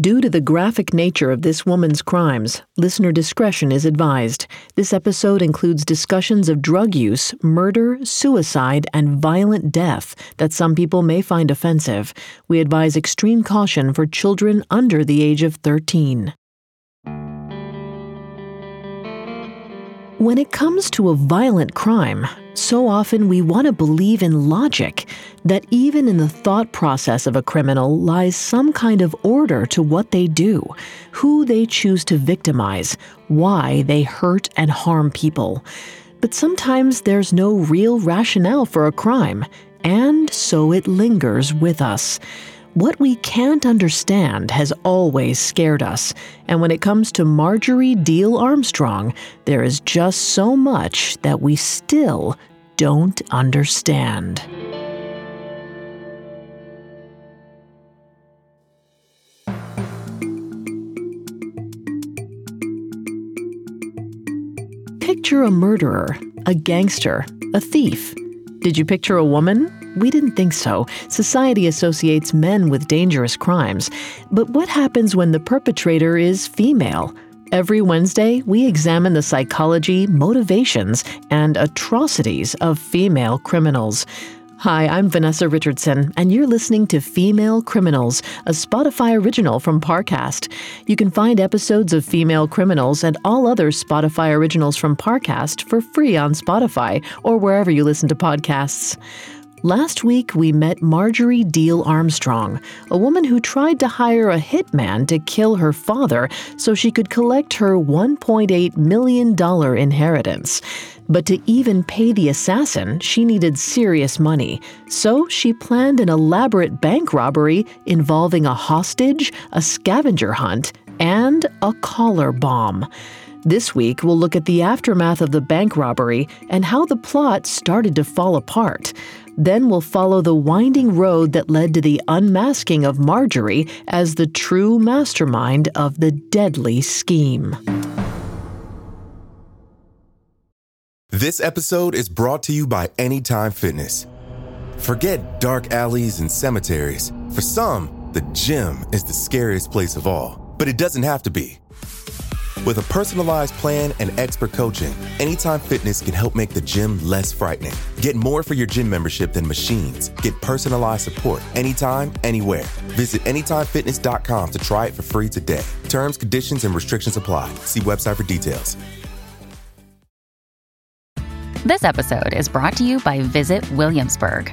Due to the graphic nature of this woman's crimes, listener discretion is advised. This episode includes discussions of drug use, murder, suicide, and violent death that some people may find offensive. We advise extreme caution for children under the age of 13. When it comes to a violent crime, so often we want to believe in logic, that even in the thought process of a criminal lies some kind of order to what they do, who they choose to victimize, why they hurt and harm people. But sometimes there's no real rationale for a crime, and so it lingers with us. What we can't understand has always scared us, and when it comes to Marjorie Diehl-Armstrong, there is just so much that we still don't understand. Picture a murderer, a gangster, a thief. Did you picture a woman? We didn't think so. Society associates men with dangerous crimes. But what happens when the perpetrator is female? Every Wednesday, we examine the psychology, motivations, and atrocities of female criminals. Hi, I'm Vanessa Richardson, and you're listening to Female Criminals, a Spotify original from Parcast. You can find episodes of Female Criminals and all other Spotify originals from Parcast for free on Spotify or wherever you listen to podcasts. Last week, we met Marjorie Diehl-Armstrong, a woman who tried to hire a hitman to kill her father so she could collect her $1.8 million inheritance. But to even pay the assassin, she needed serious money. So she planned an elaborate bank robbery involving a hostage, a scavenger hunt, and a collar bomb. This week, we'll look at the aftermath of the bank robbery and how the plot started to fall apart. Then we'll follow the winding road that led to the unmasking of Marjorie as the true mastermind of the deadly scheme. This episode is brought to you by Anytime Fitness. Forget dark alleys and cemeteries. For some, the gym is the scariest place of all, but it doesn't have to be. With a personalized plan and expert coaching, Anytime Fitness can help make the gym less frightening. Get more for your gym membership than machines. Get personalized support anytime, anywhere. Visit AnytimeFitness.com to try it for free today. Terms, conditions, and restrictions apply. See website for details. This episode is brought to you by Visit Williamsburg.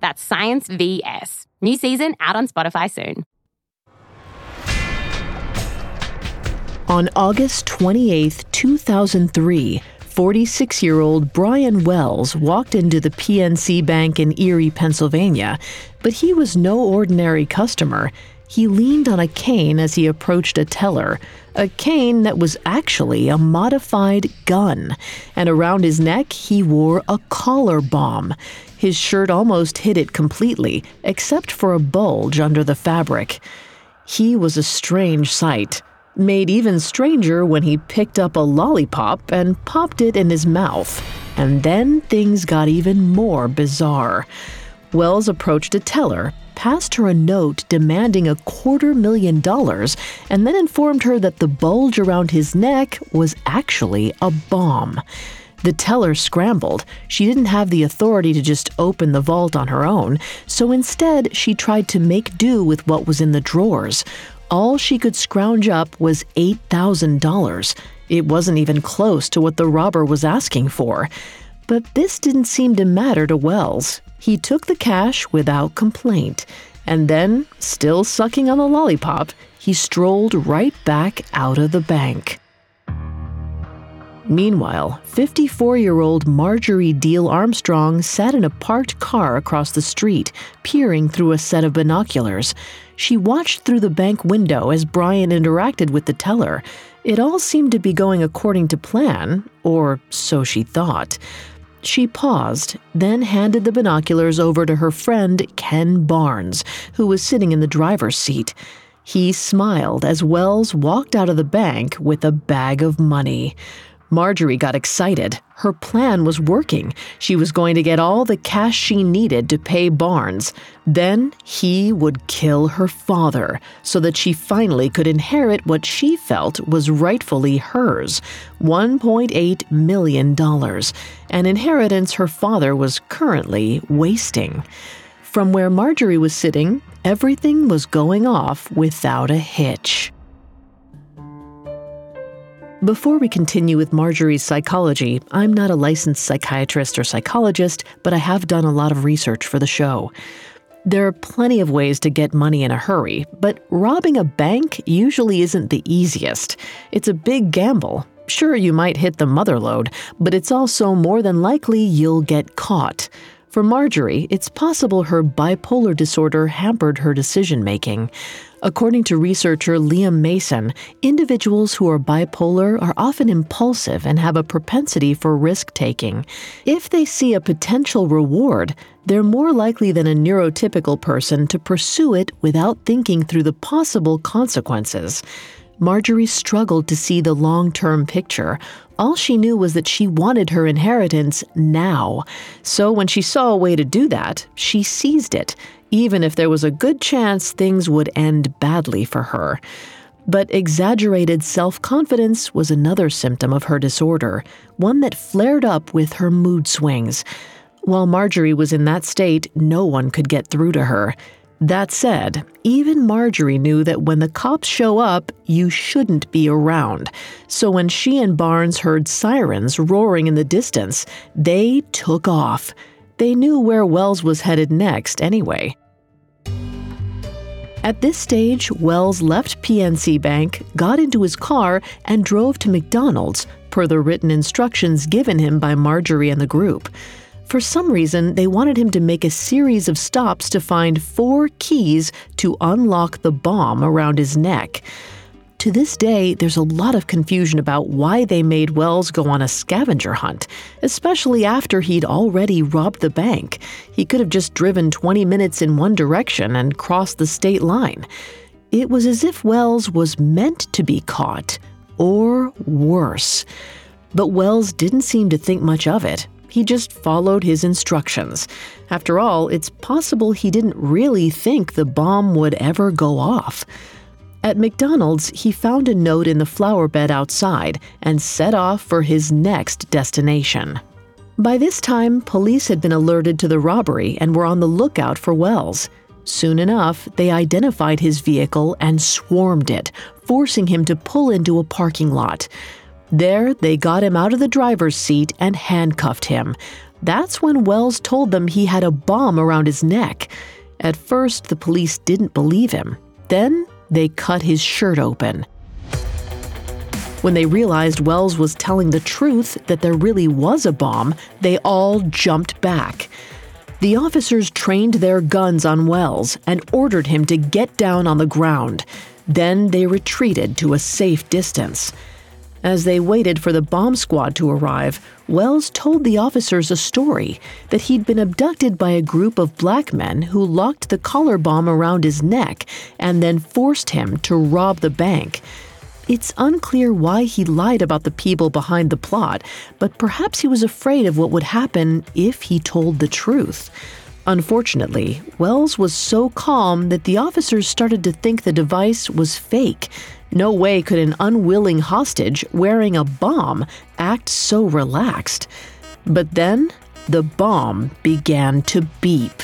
That's Science VS. New season out on Spotify soon. On August 28, 2003, 46 year old Brian Wells walked into the PNC Bank in Erie, Pennsylvania, but he was no ordinary customer. He leaned on a cane as he approached a teller, a cane that was actually a modified gun, and around his neck he wore a collar bomb. His shirt almost hid it completely, except for a bulge under the fabric. He was a strange sight, made even stranger when he picked up a lollipop and popped it in his mouth. And then things got even more bizarre. Wells approached a teller, passed her a note demanding a quarter million dollars, and then informed her that the bulge around his neck was actually a bomb. The teller scrambled. She didn't have the authority to just open the vault on her own, so instead she tried to make do with what was in the drawers. All she could scrounge up was $8,000. It wasn't even close to what the robber was asking for. But this didn't seem to matter to Wells. He took the cash without complaint, and then, still sucking on the lollipop, he strolled right back out of the bank. Meanwhile, 54 year old Marjorie Diehl-Armstrong sat in a parked car across the street, peering through a set of binoculars. She watched through the bank window as Brian interacted with the teller. It all seemed to be going according to plan, or so she thought. She paused, then handed the binoculars over to her friend Ken Barnes, who was sitting in the driver's seat. He smiled as Wells walked out of the bank with a bag of money. Marjorie got excited. Her plan was working. She was going to get all the cash she needed to pay Barnes. Then he would kill her father so that she finally could inherit what she felt was rightfully hers $1.8 million, an inheritance her father was currently wasting. From where Marjorie was sitting, everything was going off without a hitch. Before we continue with Marjorie's psychology, I'm not a licensed psychiatrist or psychologist, but I have done a lot of research for the show. There are plenty of ways to get money in a hurry, but robbing a bank usually isn't the easiest. It's a big gamble. Sure, you might hit the mother lode, but it's also more than likely you'll get caught. For Marjorie, it's possible her bipolar disorder hampered her decision making. According to researcher Liam Mason, individuals who are bipolar are often impulsive and have a propensity for risk taking. If they see a potential reward, they're more likely than a neurotypical person to pursue it without thinking through the possible consequences. Marjorie struggled to see the long term picture. All she knew was that she wanted her inheritance now. So when she saw a way to do that, she seized it, even if there was a good chance things would end badly for her. But exaggerated self confidence was another symptom of her disorder, one that flared up with her mood swings. While Marjorie was in that state, no one could get through to her. That said, even Marjorie knew that when the cops show up, you shouldn't be around. So when she and Barnes heard sirens roaring in the distance, they took off. They knew where Wells was headed next anyway. At this stage, Wells left PNC Bank, got into his car, and drove to McDonald's, per the written instructions given him by Marjorie and the group. For some reason, they wanted him to make a series of stops to find four keys to unlock the bomb around his neck. To this day, there's a lot of confusion about why they made Wells go on a scavenger hunt, especially after he'd already robbed the bank. He could have just driven 20 minutes in one direction and crossed the state line. It was as if Wells was meant to be caught, or worse. But Wells didn't seem to think much of it. He just followed his instructions. After all, it's possible he didn't really think the bomb would ever go off. At McDonald's, he found a note in the flower bed outside and set off for his next destination. By this time, police had been alerted to the robbery and were on the lookout for Wells. Soon enough, they identified his vehicle and swarmed it, forcing him to pull into a parking lot. There, they got him out of the driver's seat and handcuffed him. That's when Wells told them he had a bomb around his neck. At first, the police didn't believe him. Then, they cut his shirt open. When they realized Wells was telling the truth that there really was a bomb, they all jumped back. The officers trained their guns on Wells and ordered him to get down on the ground. Then they retreated to a safe distance. As they waited for the bomb squad to arrive, Wells told the officers a story that he'd been abducted by a group of black men who locked the collar bomb around his neck and then forced him to rob the bank. It's unclear why he lied about the people behind the plot, but perhaps he was afraid of what would happen if he told the truth. Unfortunately, Wells was so calm that the officers started to think the device was fake no way could an unwilling hostage wearing a bomb act so relaxed. But then, the bomb began to beep.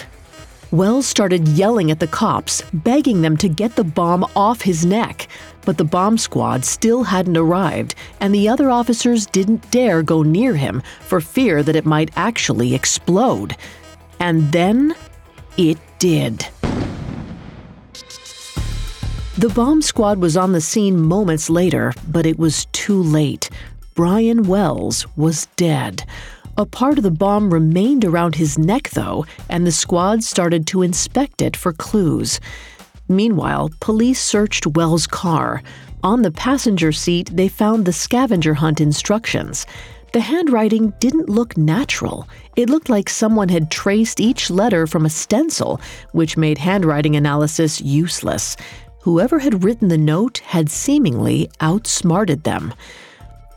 Wells started yelling at the cops, begging them to get the bomb off his neck. but the bomb squad still hadn't arrived, and the other officers didn't dare go near him for fear that it might actually explode. And then it did. The bomb squad was on the scene moments later, but it was too late. Brian Wells was dead. A part of the bomb remained around his neck, though, and the squad started to inspect it for clues. Meanwhile, police searched Wells' car. On the passenger seat, they found the scavenger hunt instructions. The handwriting didn't look natural. It looked like someone had traced each letter from a stencil, which made handwriting analysis useless. Whoever had written the note had seemingly outsmarted them.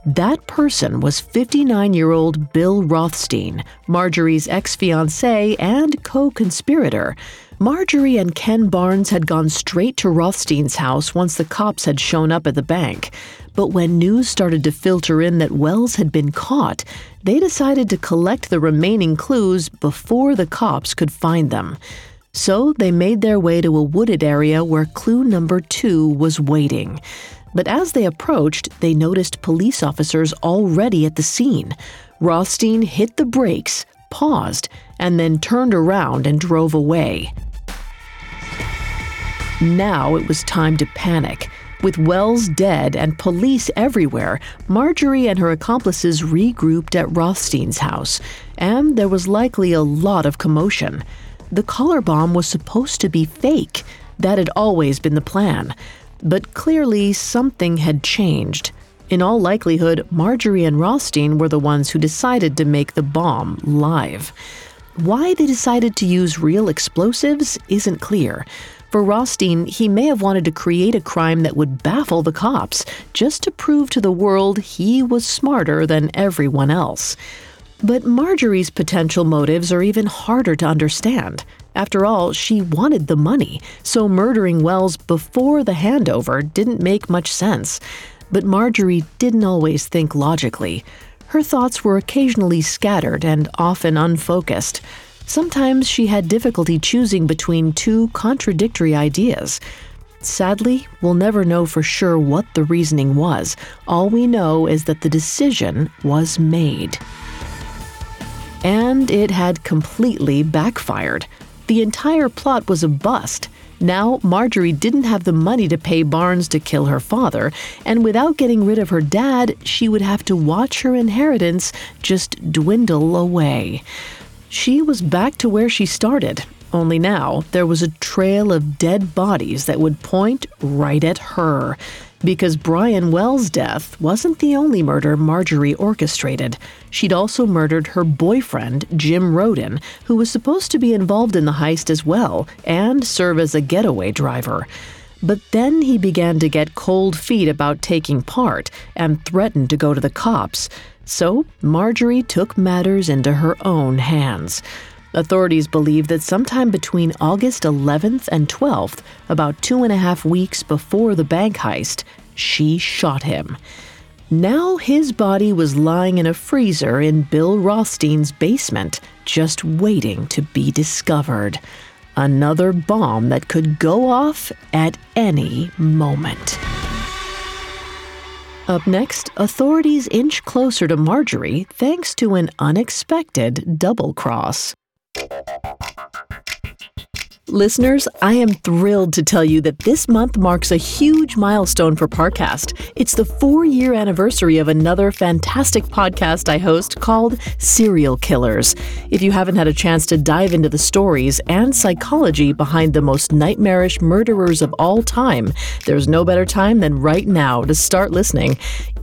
That person was 59 year old Bill Rothstein, Marjorie's ex fiance and co conspirator. Marjorie and Ken Barnes had gone straight to Rothstein's house once the cops had shown up at the bank. But when news started to filter in that Wells had been caught, they decided to collect the remaining clues before the cops could find them. So they made their way to a wooded area where clue number two was waiting. But as they approached, they noticed police officers already at the scene. Rothstein hit the brakes, paused, and then turned around and drove away. Now it was time to panic. With Wells dead and police everywhere, Marjorie and her accomplices regrouped at Rothstein's house, and there was likely a lot of commotion. The collar bomb was supposed to be fake. That had always been the plan. But clearly, something had changed. In all likelihood, Marjorie and Rothstein were the ones who decided to make the bomb live. Why they decided to use real explosives isn't clear. For Rothstein, he may have wanted to create a crime that would baffle the cops, just to prove to the world he was smarter than everyone else. But Marjorie's potential motives are even harder to understand. After all, she wanted the money, so murdering Wells before the handover didn't make much sense. But Marjorie didn't always think logically. Her thoughts were occasionally scattered and often unfocused. Sometimes she had difficulty choosing between two contradictory ideas. Sadly, we'll never know for sure what the reasoning was. All we know is that the decision was made. And it had completely backfired. The entire plot was a bust. Now, Marjorie didn't have the money to pay Barnes to kill her father, and without getting rid of her dad, she would have to watch her inheritance just dwindle away. She was back to where she started, only now there was a trail of dead bodies that would point right at her because Brian Wells' death wasn't the only murder Marjorie orchestrated. She'd also murdered her boyfriend, Jim Roden, who was supposed to be involved in the heist as well and serve as a getaway driver. But then he began to get cold feet about taking part and threatened to go to the cops. So Marjorie took matters into her own hands. Authorities believe that sometime between August 11th and 12th, about two and a half weeks before the bank heist, she shot him. Now his body was lying in a freezer in Bill Rothstein's basement, just waiting to be discovered. Another bomb that could go off at any moment. Up next, authorities inch closer to Marjorie thanks to an unexpected double cross. Listeners, I am thrilled to tell you that this month marks a huge milestone for Parcast. It's the four year anniversary of another fantastic podcast I host called Serial Killers. If you haven't had a chance to dive into the stories and psychology behind the most nightmarish murderers of all time, there's no better time than right now to start listening.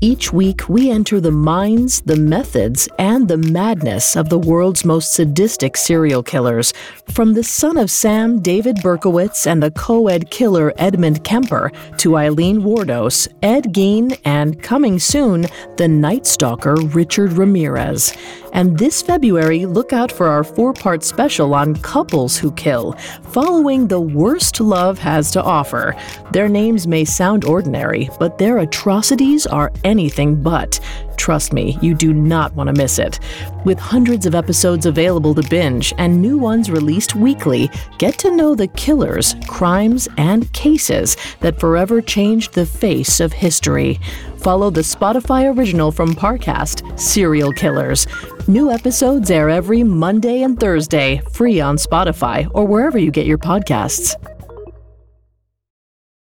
Each week, we enter the minds, the methods, and the madness of the world's most sadistic serial killers. From the son of Sam, David Berkowitz, and the co ed killer Edmund Kemper, to Aileen Wuornos, Ed Gein, and coming soon, the Night Stalker Richard Ramirez. And this February, look out for our four part special on couples who kill, following the worst love has to offer. Their names may sound ordinary, but their atrocities are anything but. Trust me, you do not want to miss it. With hundreds of episodes available to binge and new ones released weekly, get to know the killers, crimes, and cases that forever changed the face of history. Follow the Spotify original from Parcast, Serial Killers. New episodes air every Monday and Thursday, free on Spotify or wherever you get your podcasts.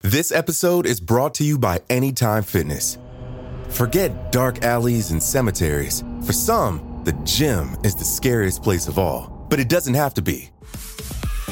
This episode is brought to you by Anytime Fitness. Forget dark alleys and cemeteries. For some, the gym is the scariest place of all, but it doesn't have to be.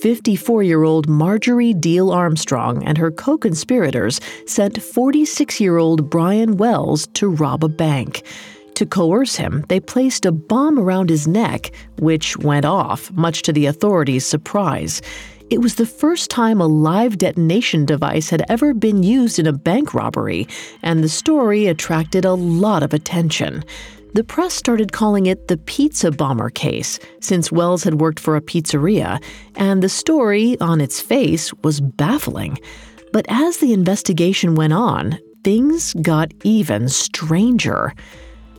54 year old Marjorie Diehl-Armstrong and her co conspirators sent 46 year old Brian Wells to rob a bank. To coerce him, they placed a bomb around his neck, which went off, much to the authorities' surprise. It was the first time a live detonation device had ever been used in a bank robbery, and the story attracted a lot of attention. The press started calling it the pizza bomber case, since Wells had worked for a pizzeria, and the story, on its face, was baffling. But as the investigation went on, things got even stranger.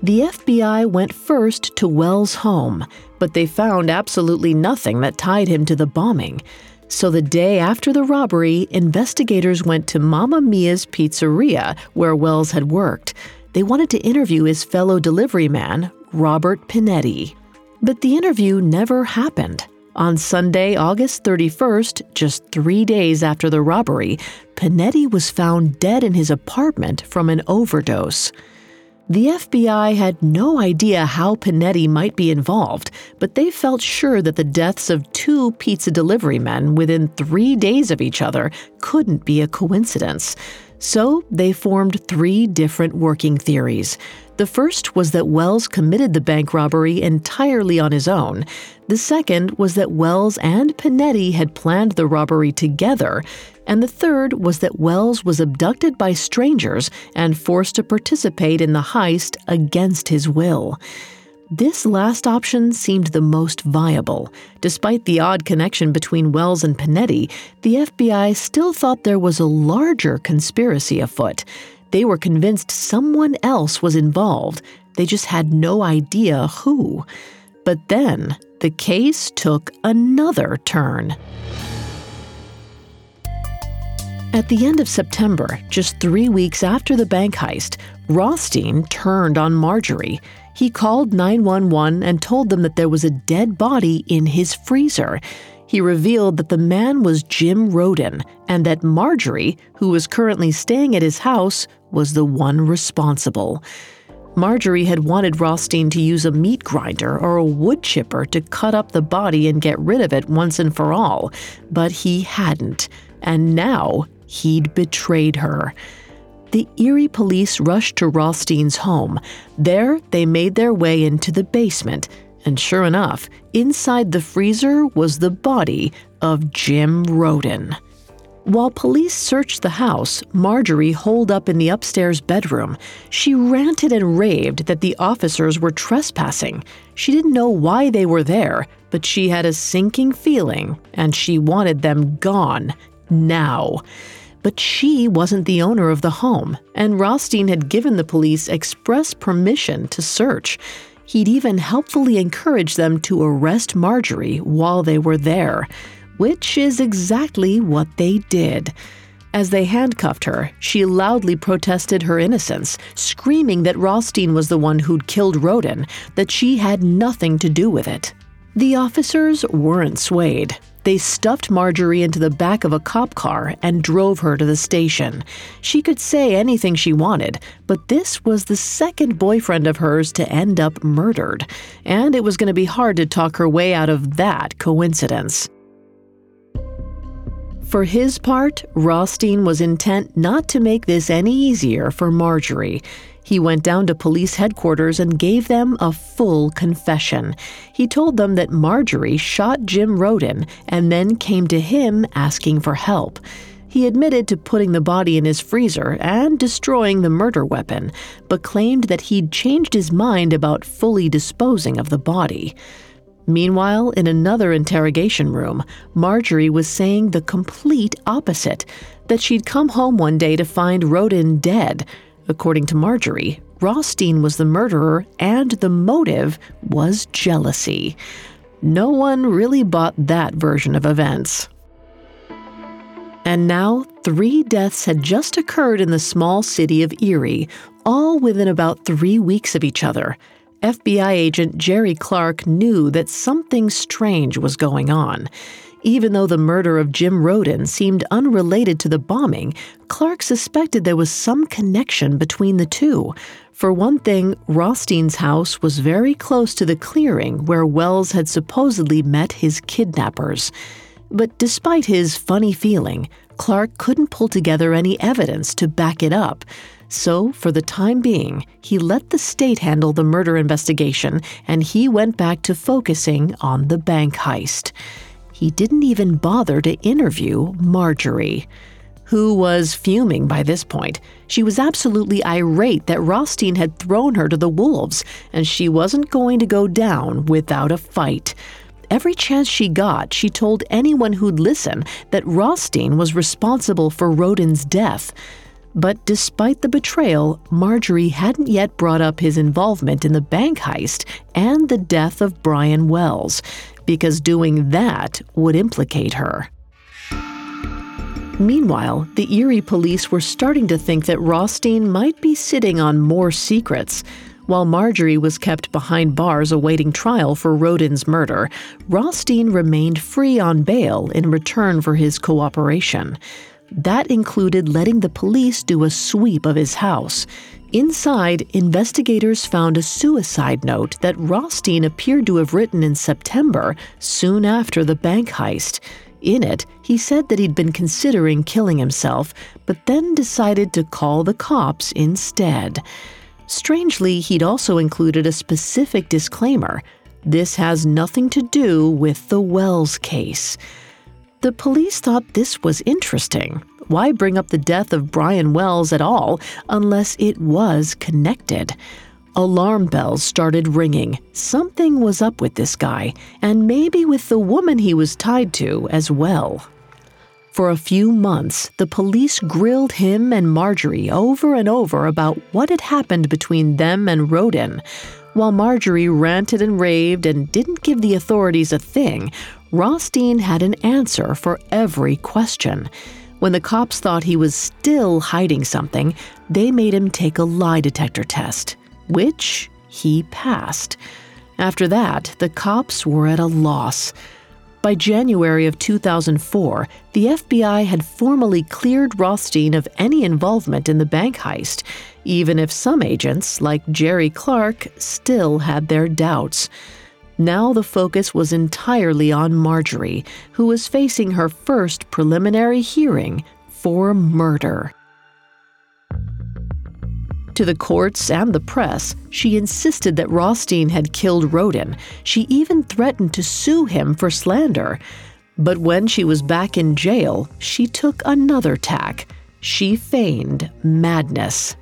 The FBI went first to Wells' home, but they found absolutely nothing that tied him to the bombing. So the day after the robbery, investigators went to Mamma Mia's pizzeria, where Wells had worked they wanted to interview his fellow delivery man, Robert Pinetti. But the interview never happened. On Sunday, August 31st, just three days after the robbery, Pinetti was found dead in his apartment from an overdose. The FBI had no idea how Pinetti might be involved, but they felt sure that the deaths of two pizza delivery men within three days of each other couldn't be a coincidence. So they formed three different working theories. The first was that Wells committed the bank robbery entirely on his own. The second was that Wells and Pinetti had planned the robbery together. And the third was that Wells was abducted by strangers and forced to participate in the heist against his will. This last option seemed the most viable. Despite the odd connection between Wells and Pinetti, the FBI still thought there was a larger conspiracy afoot. They were convinced someone else was involved. They just had no idea who. But then, the case took another turn. At the end of September, just three weeks after the bank heist, Rothstein turned on Marjorie. He called 911 and told them that there was a dead body in his freezer. He revealed that the man was Jim Roden and that Marjorie, who was currently staying at his house, was the one responsible. Marjorie had wanted Rothstein to use a meat grinder or a wood chipper to cut up the body and get rid of it once and for all, but he hadn't. And now he'd betrayed her the Erie police rushed to Rothstein's home. There, they made their way into the basement, and sure enough, inside the freezer was the body of Jim Roden. While police searched the house, Marjorie holed up in the upstairs bedroom. She ranted and raved that the officers were trespassing. She didn't know why they were there, but she had a sinking feeling, and she wanted them gone now. But she wasn't the owner of the home, and Rothstein had given the police express permission to search. He'd even helpfully encouraged them to arrest Marjorie while they were there, which is exactly what they did. As they handcuffed her, she loudly protested her innocence, screaming that Rothstein was the one who'd killed Roden, that she had nothing to do with it. The officers weren't swayed. They stuffed Marjorie into the back of a cop car and drove her to the station. She could say anything she wanted, but this was the second boyfriend of hers to end up murdered, and it was going to be hard to talk her way out of that coincidence. For his part, Rothstein was intent not to make this any easier for Marjorie. He went down to police headquarters and gave them a full confession. He told them that Marjorie shot Jim Roden and then came to him asking for help. He admitted to putting the body in his freezer and destroying the murder weapon, but claimed that he'd changed his mind about fully disposing of the body. Meanwhile, in another interrogation room, Marjorie was saying the complete opposite that she'd come home one day to find Roden dead. According to Marjorie, Rothstein was the murderer and the motive was jealousy. No one really bought that version of events. And now, three deaths had just occurred in the small city of Erie, all within about three weeks of each other. FBI agent Jerry Clark knew that something strange was going on. Even though the murder of Jim Roden seemed unrelated to the bombing, Clark suspected there was some connection between the two. For one thing, Rothstein's house was very close to the clearing where Wells had supposedly met his kidnappers. But despite his funny feeling, Clark couldn't pull together any evidence to back it up. So, for the time being, he let the state handle the murder investigation and he went back to focusing on the bank heist. He didn't even bother to interview Marjorie, who was fuming by this point. She was absolutely irate that Rothstein had thrown her to the wolves, and she wasn't going to go down without a fight. Every chance she got, she told anyone who'd listen that Rothstein was responsible for Roden's death. But despite the betrayal, Marjorie hadn't yet brought up his involvement in the bank heist and the death of Brian Wells, because doing that would implicate her. Meanwhile, the Erie police were starting to think that Rothstein might be sitting on more secrets. While Marjorie was kept behind bars awaiting trial for Roden's murder, Rothstein remained free on bail in return for his cooperation. That included letting the police do a sweep of his house. Inside, investigators found a suicide note that Rothstein appeared to have written in September, soon after the bank heist. In it, he said that he'd been considering killing himself, but then decided to call the cops instead. Strangely, he'd also included a specific disclaimer this has nothing to do with the Wells case. The police thought this was interesting. Why bring up the death of Brian Wells at all unless it was connected? Alarm bells started ringing. Something was up with this guy, and maybe with the woman he was tied to as well. For a few months, the police grilled him and Marjorie over and over about what had happened between them and Roden. While Marjorie ranted and raved and didn't give the authorities a thing, Rothstein had an answer for every question. When the cops thought he was still hiding something, they made him take a lie detector test, which he passed. After that, the cops were at a loss. By January of 2004, the FBI had formally cleared Rothstein of any involvement in the bank heist, even if some agents, like Jerry Clark, still had their doubts. Now the focus was entirely on Marjorie, who was facing her first preliminary hearing for murder. To the courts and the press, she insisted that Rothstein had killed Roden. She even threatened to sue him for slander. But when she was back in jail, she took another tack. She feigned madness.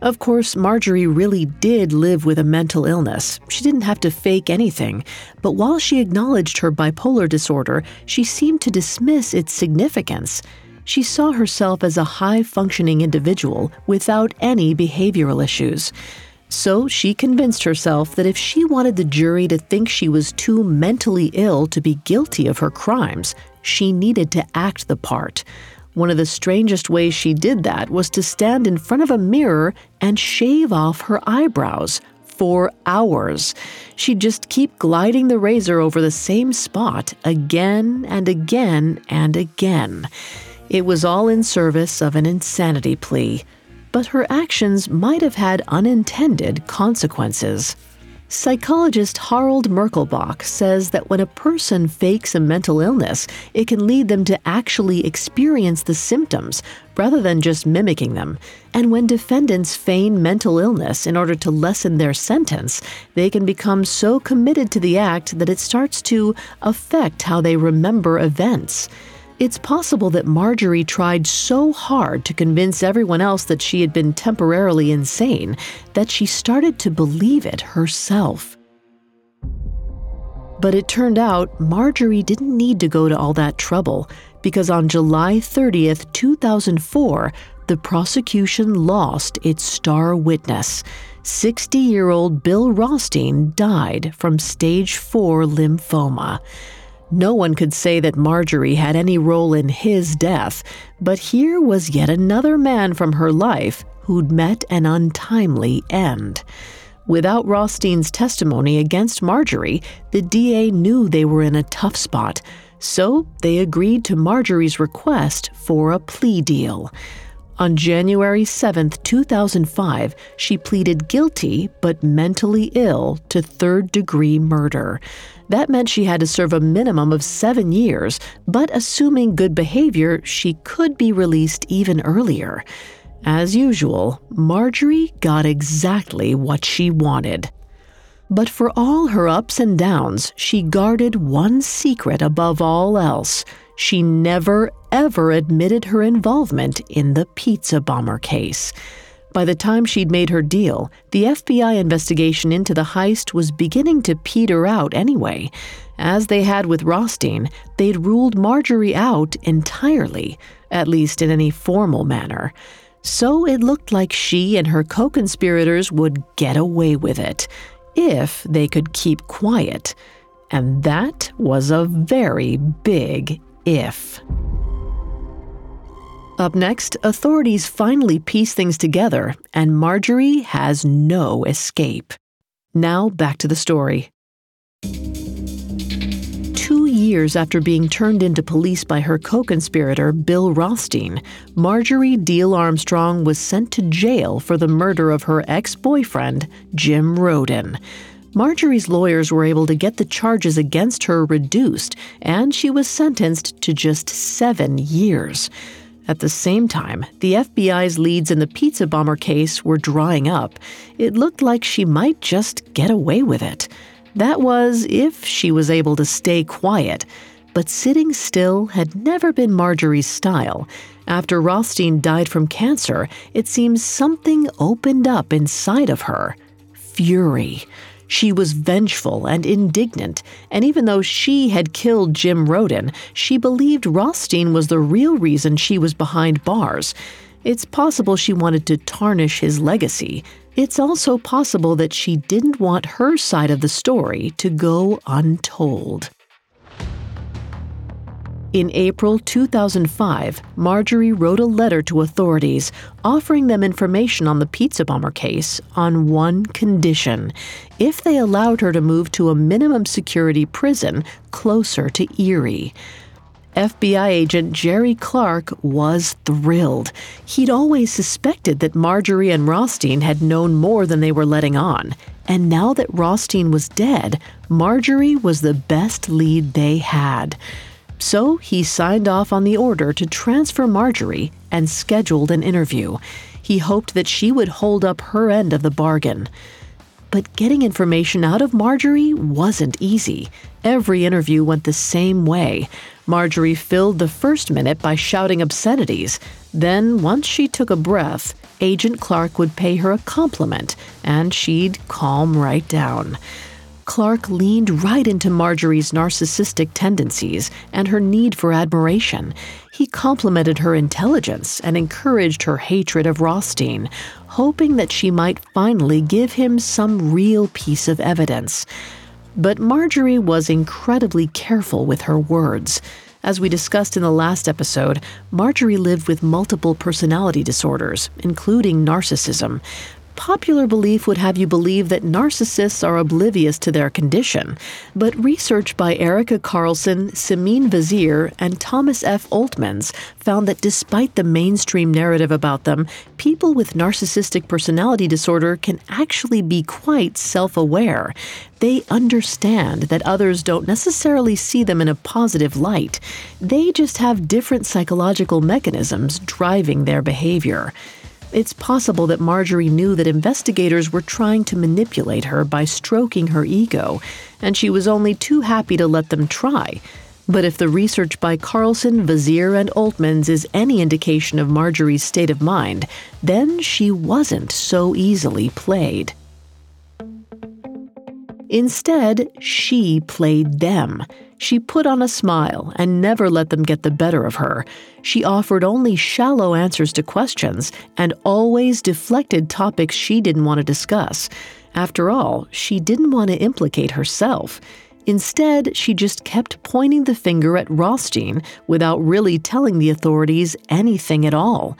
Of course, Marjorie really did live with a mental illness. She didn't have to fake anything. But while she acknowledged her bipolar disorder, she seemed to dismiss its significance she saw herself as a high functioning individual without any behavioral issues. So she convinced herself that if she wanted the jury to think she was too mentally ill to be guilty of her crimes, she needed to act the part. One of the strangest ways she did that was to stand in front of a mirror and shave off her eyebrows for hours. She'd just keep gliding the razor over the same spot again and again and again. It was all in service of an insanity plea, but her actions might have had unintended consequences. Psychologist Harold Merckelbach says that when a person fakes a mental illness, it can lead them to actually experience the symptoms rather than just mimicking them. And when defendants feign mental illness in order to lessen their sentence, they can become so committed to the act that it starts to affect how they remember events. It's possible that Marjorie tried so hard to convince everyone else that she had been temporarily insane that she started to believe it herself. But it turned out Marjorie didn't need to go to all that trouble because on July 30th, 2004, the prosecution lost its star witness. 60 year old Bill Rothstein died from stage 4 lymphoma. No one could say that Marjorie had any role in his death, but here was yet another man from her life who'd met an untimely end. Without Rothstein's testimony against Marjorie, the DA knew they were in a tough spot, so they agreed to Marjorie's request for a plea deal. On January 7, 2005, she pleaded guilty but mentally ill to third degree murder. That meant she had to serve a minimum of seven years, but assuming good behavior, she could be released even earlier. As usual, Marjorie got exactly what she wanted. But for all her ups and downs, she guarded one secret above all else. She never, ever admitted her involvement in the pizza bomber case. By the time she'd made her deal, the FBI investigation into the heist was beginning to peter out anyway. As they had with Rothstein, they'd ruled Marjorie out entirely, at least in any formal manner. So it looked like she and her co conspirators would get away with it, if they could keep quiet. And that was a very big if. Up next, authorities finally piece things together, and Marjorie has no escape. Now, back to the story. Two years after being turned into police by her co conspirator, Bill Rothstein, Marjorie Diehl-Armstrong was sent to jail for the murder of her ex boyfriend, Jim Roden. Marjorie's lawyers were able to get the charges against her reduced, and she was sentenced to just seven years. At the same time, the FBI's leads in the pizza bomber case were drying up. It looked like she might just get away with it. That was if she was able to stay quiet. But sitting still had never been Marjorie's style. After Rothstein died from cancer, it seems something opened up inside of her fury. She was vengeful and indignant, and even though she had killed Jim Roden, she believed Rothstein was the real reason she was behind bars. It's possible she wanted to tarnish his legacy. It's also possible that she didn't want her side of the story to go untold. In April 2005, Marjorie wrote a letter to authorities offering them information on the pizza bomber case on one condition if they allowed her to move to a minimum security prison closer to Erie. FBI agent Jerry Clark was thrilled. He'd always suspected that Marjorie and Rothstein had known more than they were letting on. And now that Rothstein was dead, Marjorie was the best lead they had. So he signed off on the order to transfer Marjorie and scheduled an interview. He hoped that she would hold up her end of the bargain. But getting information out of Marjorie wasn't easy. Every interview went the same way. Marjorie filled the first minute by shouting obscenities. Then, once she took a breath, Agent Clark would pay her a compliment, and she'd calm right down. Clark leaned right into Marjorie's narcissistic tendencies and her need for admiration. He complimented her intelligence and encouraged her hatred of Rothstein, hoping that she might finally give him some real piece of evidence. But Marjorie was incredibly careful with her words. As we discussed in the last episode, Marjorie lived with multiple personality disorders, including narcissism. Popular belief would have you believe that narcissists are oblivious to their condition. But research by Erika Carlson, Simine Vazire, and Thomas F. Oltmanns found that despite the mainstream narrative about them, people with narcissistic personality disorder can actually be quite self aware. They understand that others don't necessarily see them in a positive light. They just have different psychological mechanisms driving their behavior. It's possible that Marjorie knew that investigators were trying to manipulate her by stroking her ego, and she was only too happy to let them try. But if the research by Carlson, Vazire, and Oltmanns is any indication of Marjorie's state of mind, then she wasn't so easily played. Instead, she played them. She put on a smile and never let them get the better of her. She offered only shallow answers to questions and always deflected topics she didn't want to discuss. After all, she didn't want to implicate herself. Instead, she just kept pointing the finger at Rothstein without really telling the authorities anything at all.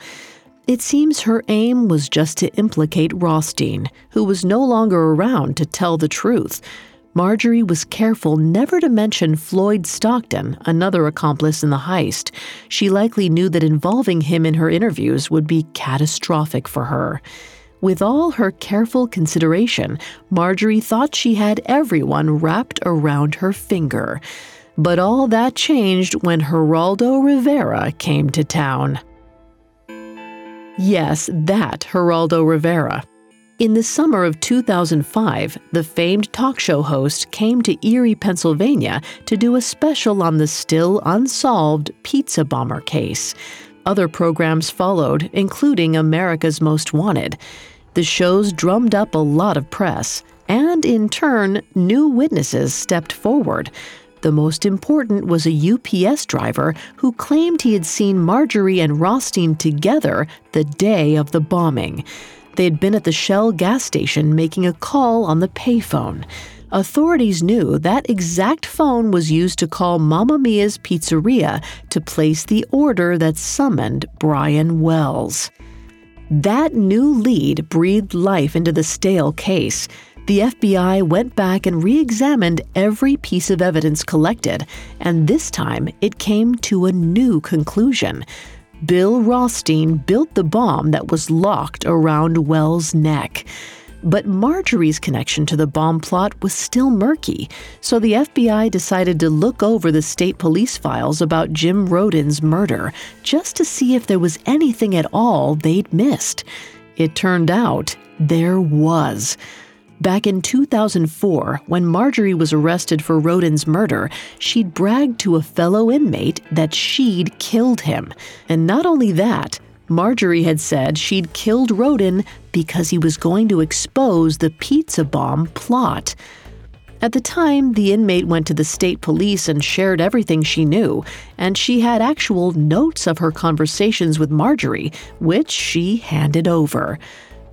It seems her aim was just to implicate Rothstein, who was no longer around to tell the truth. Marjorie was careful never to mention Floyd Stockton, another accomplice in the heist. She likely knew that involving him in her interviews would be catastrophic for her. With all her careful consideration, Marjorie thought she had everyone wrapped around her finger. But all that changed when Geraldo Rivera came to town. Yes, that Geraldo Rivera. In the summer of 2005, the famed talk show host came to Erie, Pennsylvania to do a special on the still unsolved pizza bomber case. Other programs followed, including America's Most Wanted. The shows drummed up a lot of press, and in turn, new witnesses stepped forward. The most important was a UPS driver who claimed he had seen Marjorie and Rothstein together the day of the bombing. They had been at the Shell gas station making a call on the payphone. Authorities knew that exact phone was used to call Mamma Mia's Pizzeria to place the order that summoned Brian Wells. That new lead breathed life into the stale case. The FBI went back and re examined every piece of evidence collected, and this time it came to a new conclusion. Bill Rothstein built the bomb that was locked around Wells' neck. But Marjorie's connection to the bomb plot was still murky, so the FBI decided to look over the state police files about Jim Roden's murder just to see if there was anything at all they'd missed. It turned out there was. Back in 2004, when Marjorie was arrested for Roden's murder, she'd bragged to a fellow inmate that she'd killed him. And not only that, Marjorie had said she'd killed Roden because he was going to expose the pizza bomb plot. At the time, the inmate went to the state police and shared everything she knew, and she had actual notes of her conversations with Marjorie, which she handed over.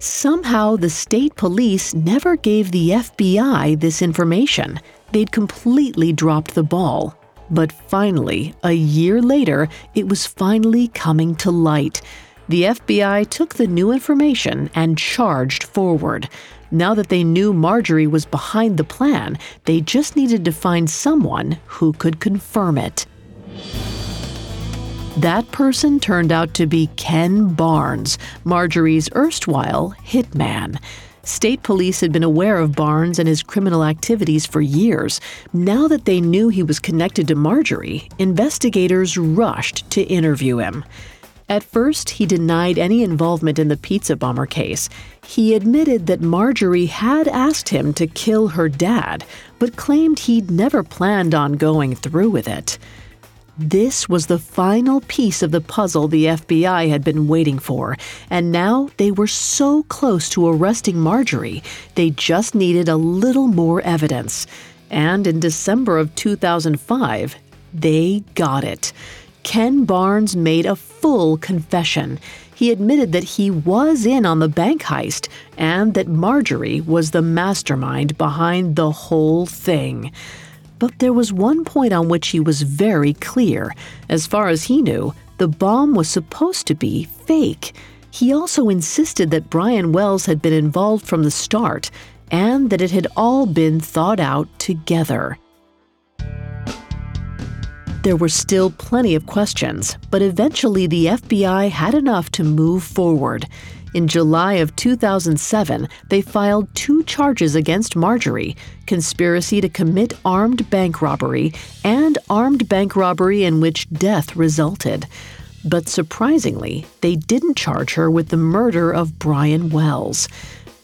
Somehow, the state police never gave the FBI this information. They'd completely dropped the ball. But finally, a year later, it was finally coming to light. The FBI took the new information and charged forward. Now that they knew Marjorie was behind the plan, they just needed to find someone who could confirm it. That person turned out to be Ken Barnes, Marjorie's erstwhile hitman. State police had been aware of Barnes and his criminal activities for years. Now that they knew he was connected to Marjorie, investigators rushed to interview him. At first, he denied any involvement in the pizza bomber case. He admitted that Marjorie had asked him to kill her dad, but claimed he'd never planned on going through with it. This was the final piece of the puzzle the FBI had been waiting for, and now they were so close to arresting Marjorie, they just needed a little more evidence. And in December of 2005, they got it. Ken Barnes made a full confession. He admitted that he was in on the bank heist and that Marjorie was the mastermind behind the whole thing. But there was one point on which he was very clear. As far as he knew, the bomb was supposed to be fake. He also insisted that Brian Wells had been involved from the start and that it had all been thought out together. There were still plenty of questions, but eventually the FBI had enough to move forward. In July of 2007, they filed two charges against Marjorie conspiracy to commit armed bank robbery and armed bank robbery in which death resulted. But surprisingly, they didn't charge her with the murder of Brian Wells.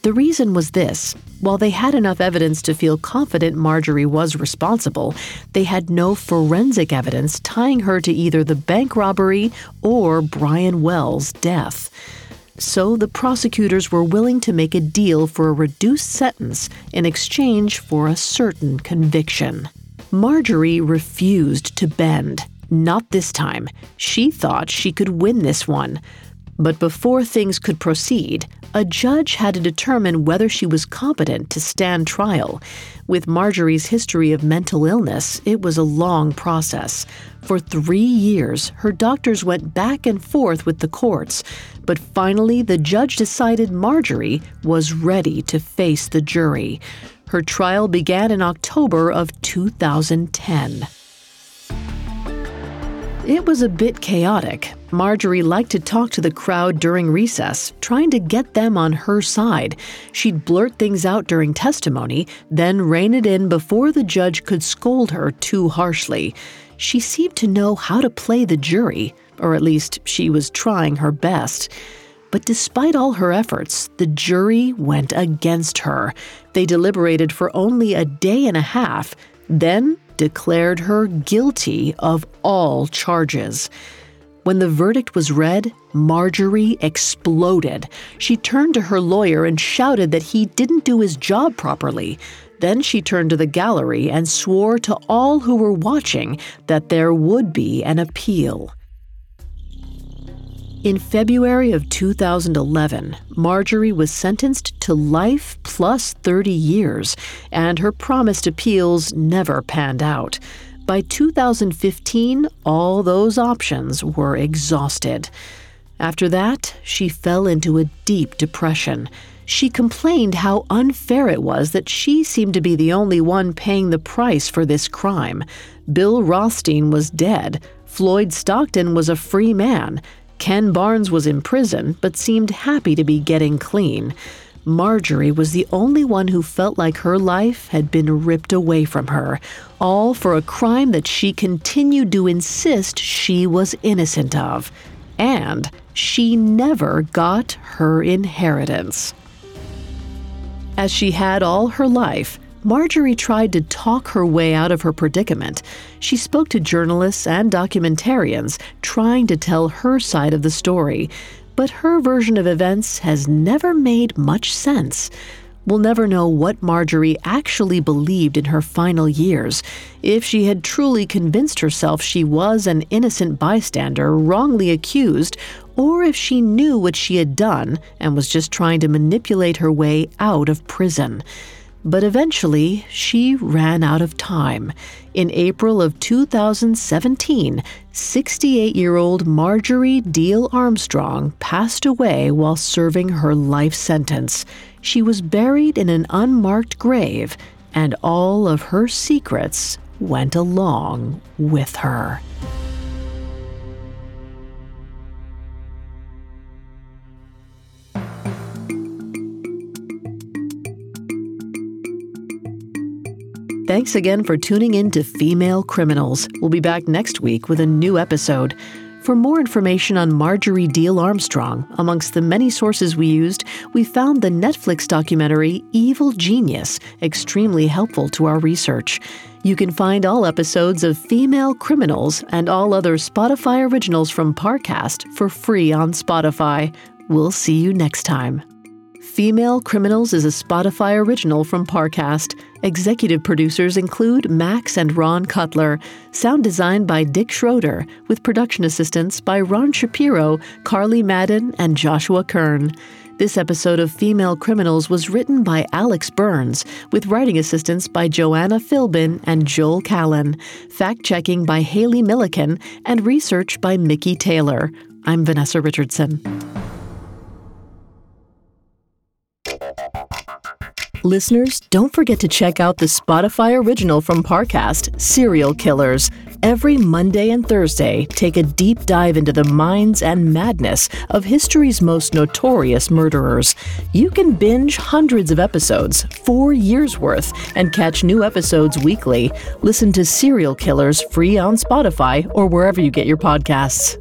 The reason was this while they had enough evidence to feel confident Marjorie was responsible, they had no forensic evidence tying her to either the bank robbery or Brian Wells' death. So the prosecutors were willing to make a deal for a reduced sentence in exchange for a certain conviction. Marjorie refused to bend. Not this time. She thought she could win this one. But before things could proceed, a judge had to determine whether she was competent to stand trial. With Marjorie's history of mental illness, it was a long process. For three years, her doctors went back and forth with the courts, but finally the judge decided Marjorie was ready to face the jury. Her trial began in October of 2010. It was a bit chaotic. Marjorie liked to talk to the crowd during recess, trying to get them on her side. She'd blurt things out during testimony, then rein it in before the judge could scold her too harshly. She seemed to know how to play the jury, or at least she was trying her best. But despite all her efforts, the jury went against her. They deliberated for only a day and a half, then declared her guilty of all charges. When the verdict was read, Marjorie exploded. She turned to her lawyer and shouted that he didn't do his job properly. Then she turned to the gallery and swore to all who were watching that there would be an appeal. In February of 2011, Marjorie was sentenced to life plus 30 years, and her promised appeals never panned out. By 2015, all those options were exhausted. After that, she fell into a deep depression. She complained how unfair it was that she seemed to be the only one paying the price for this crime. Bill Rothstein was dead. Floyd Stockton was a free man. Ken Barnes was in prison, but seemed happy to be getting clean. Marjorie was the only one who felt like her life had been ripped away from her, all for a crime that she continued to insist she was innocent of. And she never got her inheritance. As she had all her life, Marjorie tried to talk her way out of her predicament. She spoke to journalists and documentarians, trying to tell her side of the story. But her version of events has never made much sense. We'll never know what Marjorie actually believed in her final years, if she had truly convinced herself she was an innocent bystander wrongly accused, or if she knew what she had done and was just trying to manipulate her way out of prison. But eventually, she ran out of time. In April of 2017, 68 year old Marjorie Diehl-Armstrong passed away while serving her life sentence. She was buried in an unmarked grave, and all of her secrets went along with her. Thanks again for tuning in to Female Criminals. We'll be back next week with a new episode. For more information on Marjorie Diehl-Armstrong, amongst the many sources we used, we found the Netflix documentary Evil Genius extremely helpful to our research. You can find all episodes of Female Criminals and all other Spotify originals from Parcast for free on Spotify. We'll see you next time. Female Criminals is a Spotify original from Parcast. Executive producers include Max and Ron Cutler. Sound design by Dick Schroeder, with production assistance by Ron Shapiro, Carly Madden, and Joshua Kern. This episode of Female Criminals was written by Alex Burns, with writing assistance by Joanna Philbin and Joel Callan, fact checking by Haley Milliken, and research by Mickey Taylor. I'm Vanessa Richardson. Listeners, don't forget to check out the Spotify original from Parcast, Serial Killers. Every Monday and Thursday, take a deep dive into the minds and madness of history's most notorious murderers. You can binge hundreds of episodes, four years worth, and catch new episodes weekly. Listen to Serial Killers free on Spotify or wherever you get your podcasts.